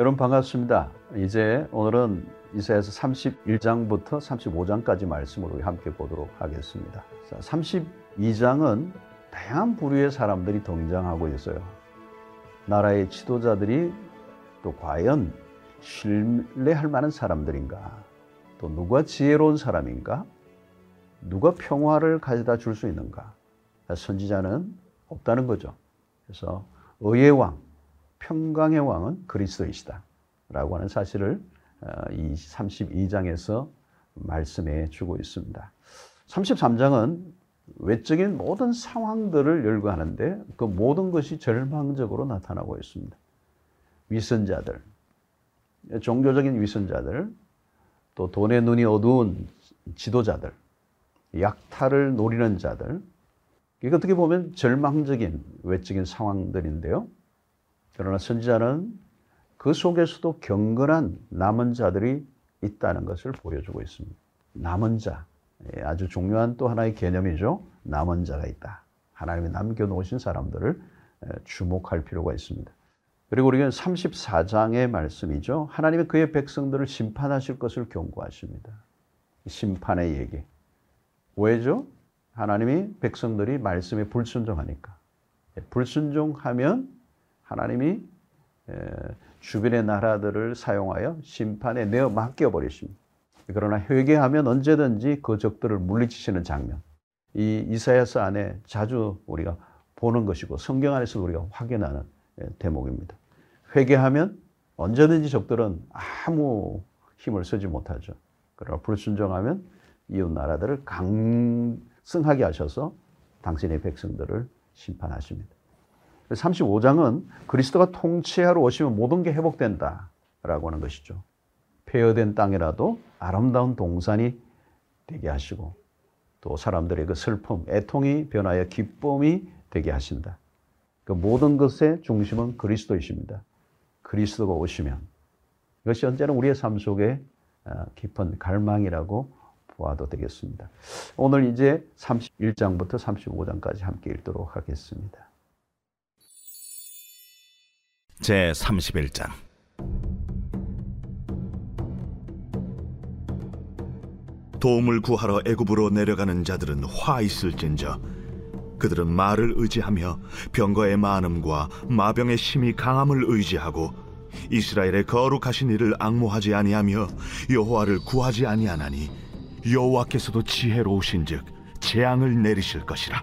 여러분 반갑습니다. 이제 오늘은 이사야서 31장부터 35장까지 말씀을 우리 함께 보도록 하겠습니다. 32장은 다양한 부류의 사람들이 등장하고 있어요. 나라의 지도자들이 또 과연 신뢰할 만한 사람들인가? 또 누가 지혜로운 사람인가? 누가 평화를 가져다 줄 수 있는가? 선지자는 없다는 거죠. 그래서 의의 왕, 평강의 왕은 그리스도이시다. 라고 하는 사실을 어, 이 32장에서 말씀해 주고 있습니다. 33장은 외적인 모든 상황들을 열거하는데 그 모든 것이 절망적으로 나타나고 있습니다. 위선자들, 종교적인 위선자들, 또 돈의 눈이 어두운 지도자들, 약탈을 노리는 자들, 이게 어떻게 보면 절망적인 외적인 상황들인데요. 그러나 선지자는 그 속에서도 경건한 남은 자들이 있다는 것을 보여주고 있습니다. 남은 자. 예, 아주 중요한 또 하나의 개념이죠. 남은 자가 있다. 하나님이 남겨놓으신 사람들을 주목할 필요가 있습니다. 그리고 우리는 34장의 말씀이죠. 하나님이 그의 백성들을 심판하실 것을 경고하십니다. 심판의 얘기. 왜죠? 하나님이 백성들이 말씀에 불순종하니까. 예, 불순종하면 하나님이 주변의 나라들을 사용하여 심판에 내어 맡겨 버리십니다. 그러나 회개하면 언제든지 그 적들을 물리치시는 장면. 이 이사야서 안에 자주 우리가 보는 것이고 성경 안에서 우리가 확인하는 대목입니다. 회개하면 언제든지 적들은 아무 힘을 쓰지 못하죠. 그러나 불순종하면 이웃 나라들을 강성하게 하셔서 당신의 백성들을 심판하십니다. 35장은 그리스도가 통치하러 오시면 모든 게 회복된다 라고 하는 것이죠. 폐허된 땅이라도 아름다운 동산이 되게 하시고 또 사람들의 그 슬픔, 애통이 변하여 기쁨이 되게 하신다. 그 모든 것의 중심은 그리스도이십니다. 그리스도가 오시면 이것이 언제나 우리의 삶 속에 아, 깊은 갈망이라고 보아도 되겠습니다. 오늘 이제 31장부터 35장까지 함께 읽도록 하겠습니다. 제 31장. 도움을 구하러 애굽으로 내려가는 자들은 화 있을진저 그들은 말을 의지하며 병거의 많음과 마병의 심이 강함을 의지하고 이스라엘의 거룩하신 이를 앙모하지 아니하며 여호와를 구하지 아니하나니 여호와께서도 지혜로우신즉 재앙을 내리실 것이라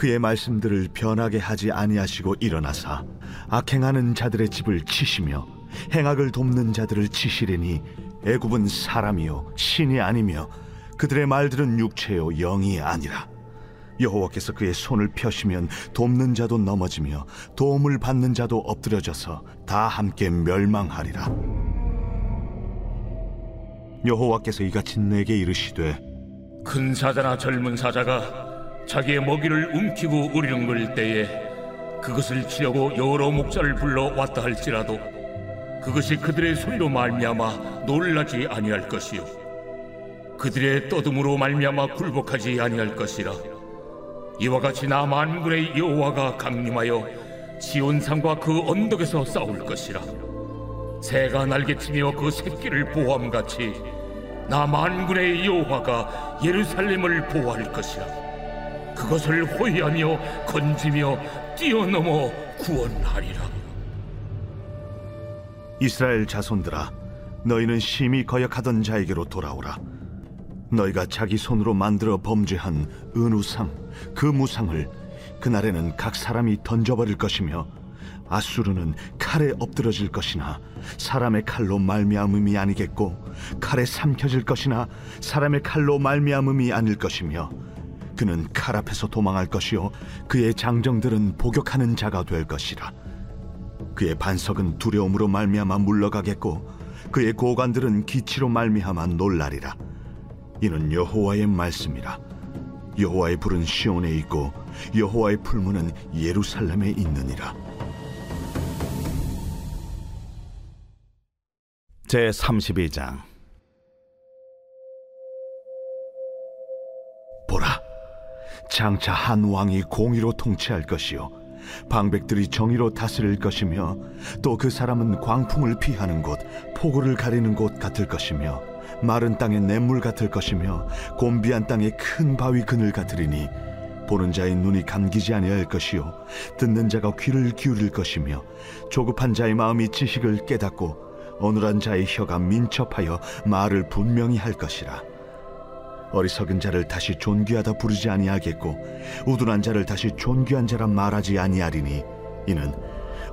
그의 말씀들을 변하게 하지 아니하시고 일어나사 악행하는 자들의 집을 치시며 행악을 돕는 자들을 치시리니 애굽은 사람이요 신이 아니며 그들의 말들은 육체요 영이 아니라. 여호와께서 그의 손을 펴시면 돕는 자도 넘어지며 도움을 받는 자도 엎드려져서 다 함께 멸망하리라. 여호와께서 이같이 내게 이르시되 큰 사자나 젊은 사자가 자기의 먹이를 움키고 우리렁거릴 때에 그것을 치려고 여러 목자를 불러 왔다 할지라도 그것이 그들의 소리로 말미암아 놀라지 아니할 것이요. 그들의 떠듬으로 말미암아 굴복하지 아니할 것이라. 이와 같이 나 만군의 여호와가 강림하여 지온산과 그 언덕에서 싸울 것이라. 새가 날개치며 그 새끼를 보호함같이 나 만군의 여호와가 예루살렘을 보호할 것이라 그것을 호위하며 건지며 뛰어넘어 구원하리라. 이스라엘 자손들아, 너희는 심히 거역하던 자에게로 돌아오라. 너희가 자기 손으로 만들어 범죄한 은우상, 그 무상을 그날에는 각 사람이 던져버릴 것이며 아수르는 칼에 엎드러질 것이나 사람의 칼로 말미암음이 아니겠고 칼에 삼켜질 것이나 사람의 칼로 말미암음이 아닐 것이며 그는 칼 앞에서 도망할 것이요 그의 장정들은 복역하는 자가 될 것이라. 그의 반석은 두려움으로 말미암아 물러가겠고 그의 고관들은 기치로 말미암아 놀라리라. 이는 여호와의 말씀이라. 여호와의 불은 시온에 있고 여호와의 풀무는 예루살렘에 있느니라. 제 32장 장차 한 왕이 공의로 통치할 것이요. 방백들이 정의로 다스릴 것이며 또 그 사람은 광풍을 피하는 곳 폭우를 가리는 곳 같을 것이며 마른 땅의 냇물 같을 것이며 곤비한 땅의 큰 바위 그늘 같으리니 보는 자의 눈이 감기지 아니할 것이요. 듣는 자가 귀를 기울일 것이며 조급한 자의 마음이 지식을 깨닫고 어눌한 자의 혀가 민첩하여 말을 분명히 할 것이라 어리석은 자를 다시 존귀하다 부르지 아니하겠고 우둔한 자를 다시 존귀한 자라 말하지 아니하리니 이는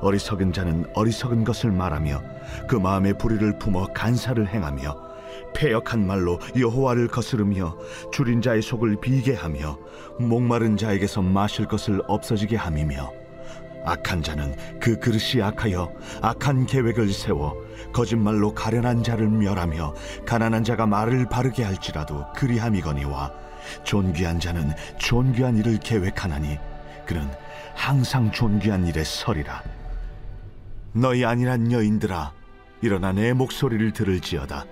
어리석은 자는 어리석은 것을 말하며 그 마음의 불의를 품어 간사를 행하며 패역한 말로 여호와를 거스르며 줄인 자의 속을 비게 하며 목마른 자에게서 마실 것을 없어지게 함이며 악한 자는 그 그릇이 악하여 악한 계획을 세워 거짓말로 가련한 자를 멸하며 가난한 자가 말을 바르게 할지라도 그리함이거니와 존귀한 자는 존귀한 일을 계획하나니 그는 항상 존귀한 일에 서리라. 너희 아니란 여인들아 일어나 내 목소리를 들을지어다.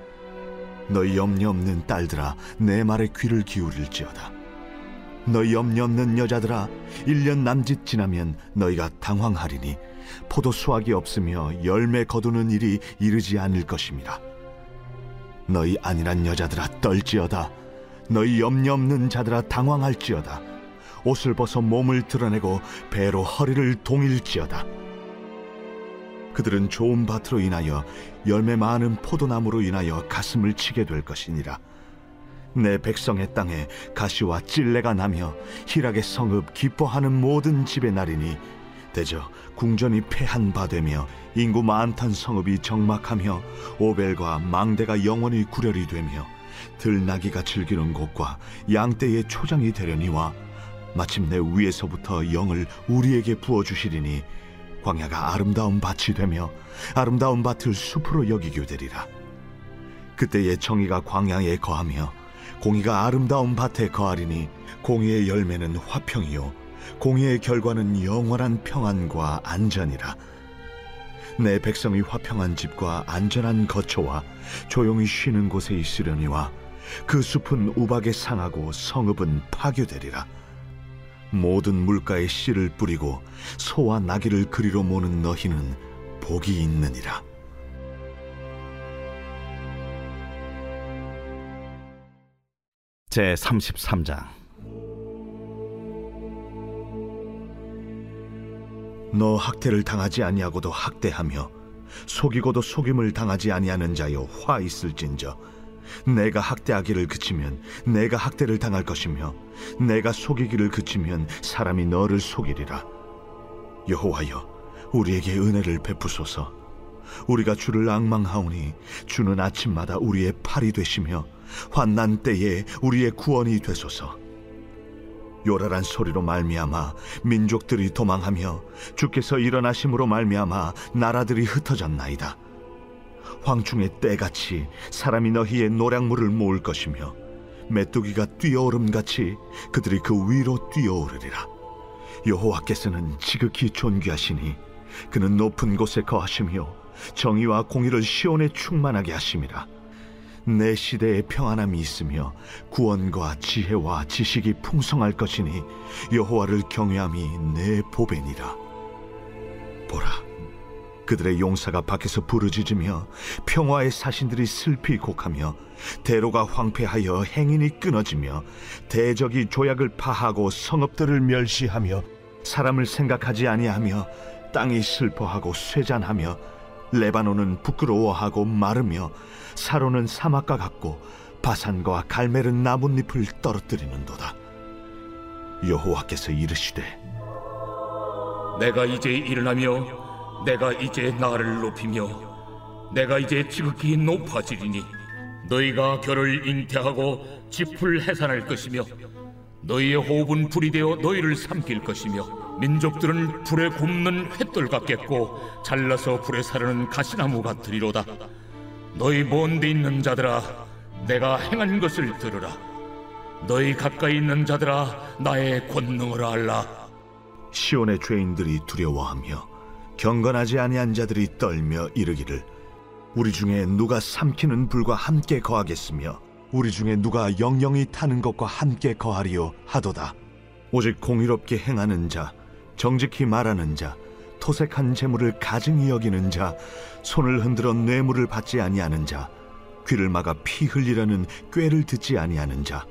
너희 염려 없는 딸들아 내 말에 귀를 기울일지어다 너희 염려 없는 여자들아 일년 남짓 지나면 너희가 당황하리니 포도 수확이 없으며 열매 거두는 일이 이르지 않을 것입니다. 너희 아니란 여자들아 떨지어다. 너희 염려 없는 자들아 당황할지어다. 옷을 벗어 몸을 드러내고 배로 허리를 동일지어다. 그들은 좋은 밭으로 인하여 열매 많은 포도나무로 인하여 가슴을 치게 될 것이니라. 내 백성의 땅에 가시와 찔레가 나며 희락의 성읍 기뻐하는 모든 집의 날이니 대저 궁전이 패한 바 되며 인구 많던 성읍이 정막하며 오벨과 망대가 영원히 구렬이 되며 들나귀가 즐기는 곳과 양떼의 초장이 되려니와 마침내 위에서부터 영을 우리에게 부어 주시리니 광야가 아름다운 밭이 되며 아름다운 밭을 숲으로 여기게 되리라. 그때의 정의가 광야에 거하며 공의가 아름다운 밭에 거하리니 공의의 열매는 화평이요 공의의 결과는 영원한 평안과 안전이라. 내 백성이 화평한 집과 안전한 거처와 조용히 쉬는 곳에 있으려니와 그 숲은 우박에 상하고 성읍은 파괴되리라. 모든 물가에 씨를 뿌리고 소와 나귀를 그리로 모는 너희는 복이 있느니라. 제 33장. 너 학대를 당하지 아니하고도 학대하며 속이고도 속임을 당하지 아니하는 자여 화 있을진저. 내가 학대하기를 그치면 내가 학대를 당할 것이며 내가 속이기를 그치면 사람이 너를 속이리라. 여호와여 우리에게 은혜를 베푸소서. 우리가 주를 악망하오니 주는 아침마다 우리의 팔이 되시며 환난 때에 우리의 구원이 되소서. 요란한 소리로 말미암아 민족들이 도망하며 주께서 일어나심으로 말미암아 나라들이 흩어졌나이다. 황충의 때같이 사람이 너희의 노량물을 모을 것이며 메뚜기가 뛰어오름같이 그들이 그 위로 뛰어오르리라. 여호와께서는 지극히 존귀하시니 그는 높은 곳에 거하시며 정의와 공의를 시온에 충만하게 하심이라 내 시대에 평안함이 있으며 구원과 지혜와 지식이 풍성할 것이니 여호와를 경외함이 내 보배니라. 보라 그들의 용사가 밖에서 부르짖으며 평화의 사신들이 슬피 곡하며 대로가 황폐하여 행인이 끊어지며 대적이 조약을 파하고 성읍들을 멸시하며 사람을 생각하지 아니하며 땅이 슬퍼하고 쇠잔하며 레바논은 부끄러워하고 마르며 사로는 사막과 같고 바산과 갈멜은 나뭇잎을 떨어뜨리는도다. 여호와께서 이르시되 내가 이제 일어나며 내가 이제 나를 높이며 내가 이제 지극히 높아지리니 너희가 결을 잉태하고 짚을 해산할 것이며 너희의 호흡은 불이 되어 너희를 삼킬 것이며 민족들은 불에 굽는 횃돌 같겠고 잘라서 불에 사르는 가시나무 같으리로다. 너희 먼데 있는 자들아 내가 행한 것을 들으라. 너희 가까이 있는 자들아 나의 권능을 알라. 시온의 죄인들이 두려워하며 경건하지 아니한 자들이 떨며 이르기를 우리 중에 누가 삼키는 불과 함께 거하겠으며 우리 중에 누가 영영이 타는 것과 함께 거하리요 하도다. 오직 공의롭게 행하는 자 정직히 말하는 자, 토색한 재물을 가증히 여기는 자, 손을 흔들어 뇌물을 받지 아니하는 자, 귀를 막아 피 흘리려는 꾀를 듣지 아니하는 자,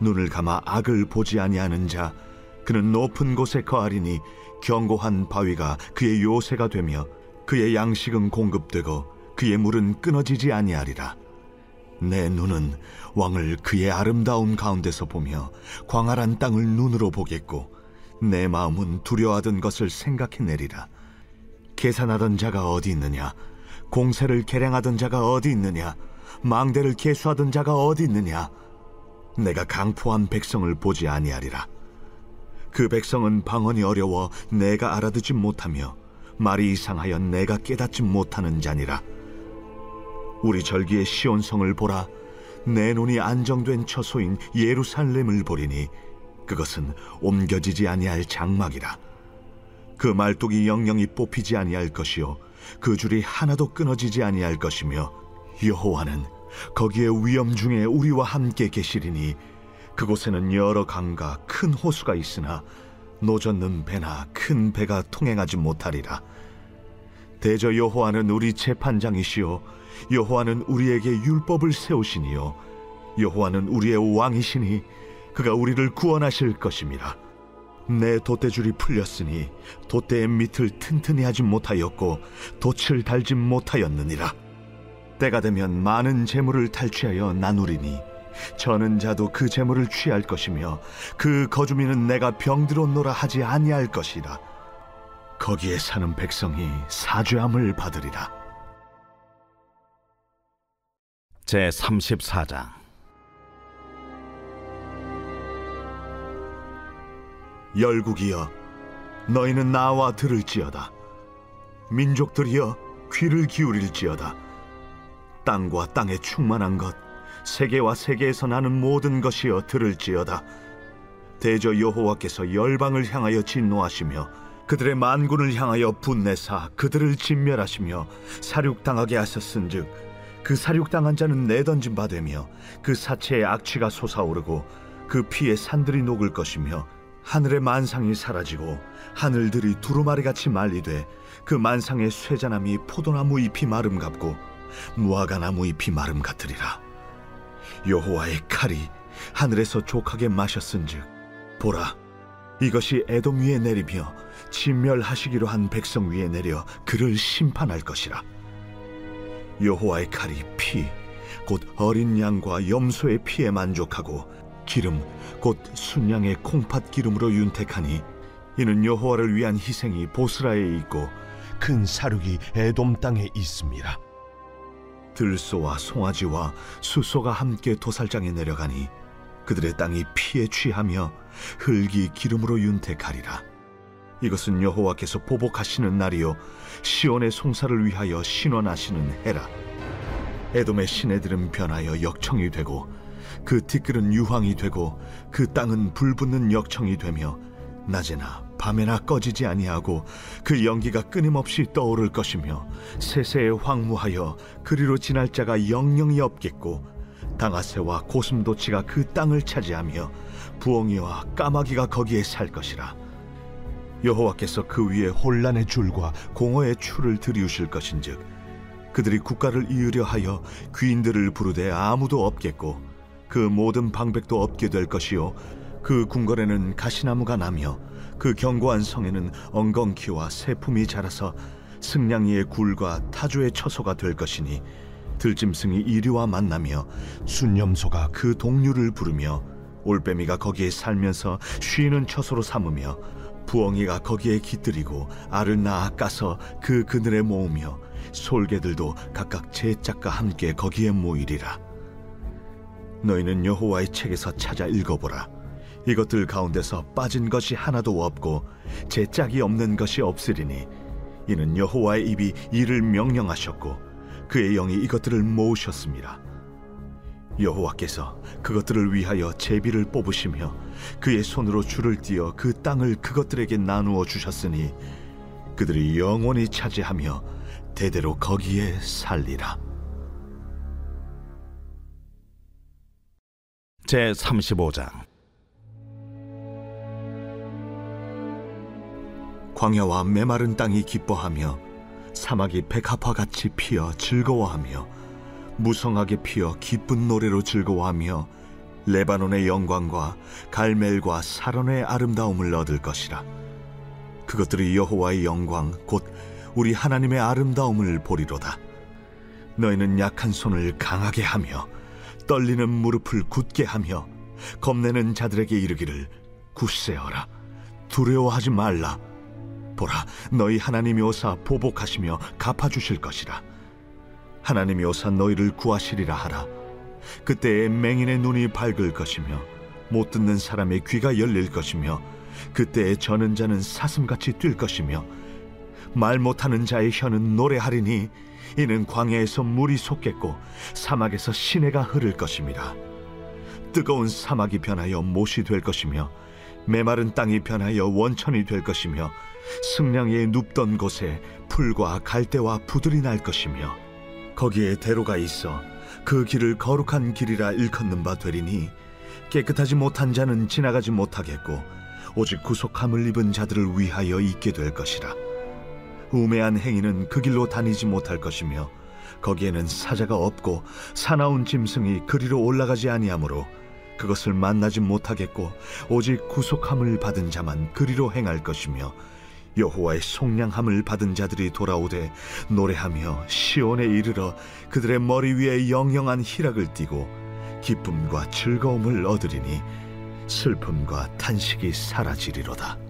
눈을 감아 악을 보지 아니하는 자, 그는 높은 곳에 거하리니 견고한 바위가 그의 요새가 되며 그의 양식은 공급되고 그의 물은 끊어지지 아니하리라. 내 눈은 왕을 그의 아름다운 가운데서 보며 광활한 땅을 눈으로 보겠고 내 마음은 두려워하던 것을 생각해내리라. 계산하던 자가 어디 있느냐? 공세를 계량하던 자가 어디 있느냐? 망대를 계수하던 자가 어디 있느냐? 내가 강포한 백성을 보지 아니하리라. 그 백성은 방언이 어려워 내가 알아듣지 못하며 말이 이상하여 내가 깨닫지 못하는 자니라. 우리 절기의 시온성을 보라. 내 눈이 안정된 처소인 예루살렘을 보리니 그것은 옮겨지지 아니할 장막이라. 그 말뚝이 영영이 뽑히지 아니할 것이요 그 줄이 하나도 끊어지지 아니할 것이며 여호와는 거기에 위험 중에 우리와 함께 계시리니 그곳에는 여러 강과 큰 호수가 있으나 노젓는 배나 큰 배가 통행하지 못하리라. 대저 여호와는 우리 재판장이시요 여호와는 우리에게 율법을 세우시니요 여호와는 우리의 왕이시니 그가 우리를 구원하실 것임이라. 내 돛대줄이 풀렸으니 돛대의 밑을 튼튼히 하지 못하였고 돛을 달지 못하였느니라. 때가 되면 많은 재물을 탈취하여 나누리니 저는 자도 그 재물을 취할 것이며 그 거주민은 내가 병들었노라 하지 아니할 것이라. 거기에 사는 백성이 사죄함을 받으리라. 제 34장 열국이여 너희는 나와 들을지어다. 민족들이여 귀를 기울일지어다. 땅과 땅에 충만한 것 세계와 세계에서 나는 모든 것이여 들을지어다. 대저 여호와께서 열방을 향하여 진노하시며 그들의 만군을 향하여 분내사 그들을 진멸하시며 사륙당하게 하셨은즉 그 사륙당한 자는 내던진 바 되며 그 사체의 악취가 솟아오르고 그 피에 산들이 녹을 것이며 하늘의 만상이 사라지고 하늘들이 두루마리 같이 말리되 그 만상의 쇠자나미 포도나무 잎이 마름 같고 무화과 나무 잎이 마름 같으리라. 여호와의 칼이 하늘에서 족하게 마셨은즉 보라 이것이 에돔 위에 내리며 진멸하시기로 한 백성 위에 내려 그를 심판할 것이라. 여호와의 칼이 피 곧 어린 양과 염소의 피에 만족하고 기름 곧 순양의 콩팥 기름으로 윤택하니 이는 여호와를 위한 희생이 보스라에 있고 큰 사륙이 에돔 땅에 있습니다. 들소와 송아지와 수소가 함께 도살장에 내려가니 그들의 땅이 피에 취하며 흙이 기름으로 윤택하리라 이것은 여호와께서 보복하시는 날이요 시온의 송사를 위하여 신원하시는 해라 에돔의 시내들은 변하여 역청이 되고 그 티끌은 유황이 되고 그 땅은 불붙는 역청이 되며 낮에나 밤에나 꺼지지 아니하고 그 연기가 끊임없이 떠오를 것이며 세세에 황무하여 그리로 지날 자가 영영이 없겠고 당아새와 고슴도치가 그 땅을 차지하며 부엉이와 까마귀가 거기에 살 것이라. 여호와께서 그 위에 혼란의 줄과 공허의 추를 들이우실 것인즉 그들이 국가를 이으려 하여 귀인들을 부르되 아무도 없겠고 그 모든 방백도 없게 될 것이요. 그 궁궐에는 가시나무가 나며 그 견고한 성에는 엉겅퀴와 새품이 자라서 승냥이의 굴과 타조의 처소가 될 것이니 들짐승이 이리와 만나며 순념소가 그 동류를 부르며 올빼미가 거기에 살면서 쉬는 처소로 삼으며 부엉이가 거기에 깃들이고 알을 낳아 까서 그 그늘에 모으며 솔개들도 각각 제 짝과 함께 거기에 모이리라 너희는 여호와의 책에서 찾아 읽어보라 이것들 가운데서 빠진 것이 하나도 없고 제 짝이 없는 것이 없으리니 이는 여호와의 입이 이를 명령하셨고 그의 영이 이것들을 모으셨습니다 여호와께서 그것들을 위하여 제비를 뽑으시며 그의 손으로 줄을 띄어 그 땅을 그것들에게 나누어 주셨으니 그들이 영원히 차지하며 대대로 거기에 살리라. 제 35장. 광야와 메마른 땅이 기뻐하며 사막이 백합화 같이 피어 즐거워하며 무성하게 피어 기쁜 노래로 즐거워하며 레바논의 영광과 갈멜과 사론의 아름다움을 얻을 것이라. 그것들이 여호와의 영광 곧 우리 하나님의 아름다움을 보리로다. 너희는 약한 손을 강하게 하며 떨리는 무릎을 굳게 하며 겁내는 자들에게 이르기를 굳세어라. 두려워하지 말라. 보라 너희 하나님이 오사 보복하시며 갚아주실 것이라. 하나님이 오사 너희를 구하시리라 하라. 그때에 맹인의 눈이 밝을 것이며 못 듣는 사람의 귀가 열릴 것이며 그때에 저는 자는 사슴같이 뛸 것이며 말 못하는 자의 혀는 노래하리니 이는 광야에서 물이 솟겠고 사막에서 시내가 흐를 것임이라 뜨거운 사막이 변하여 못이 될 것이며 메마른 땅이 변하여 원천이 될 것이며 승량에 눕던 곳에 풀과 갈대와 부들이 날 것이며 거기에 대로가 있어 그 길을 거룩한 길이라 일컫는 바 되리니 깨끗하지 못한 자는 지나가지 못하겠고 오직 구속함을 입은 자들을 위하여 있게 될 것이라 우매한 행위는 그 길로 다니지 못할 것이며 거기에는 사자가 없고 사나운 짐승이 그리로 올라가지 아니하므로 그것을 만나지 못하겠고 오직 구속함을 받은 자만 그리로 행할 것이며 여호와의 속량함을 받은 자들이 돌아오되 노래하며 시온에 이르러 그들의 머리 위에 영영한 희락을 띠고 기쁨과 즐거움을 얻으리니 슬픔과 탄식이 사라지리로다.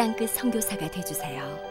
땅끝 선교사가 되주세요.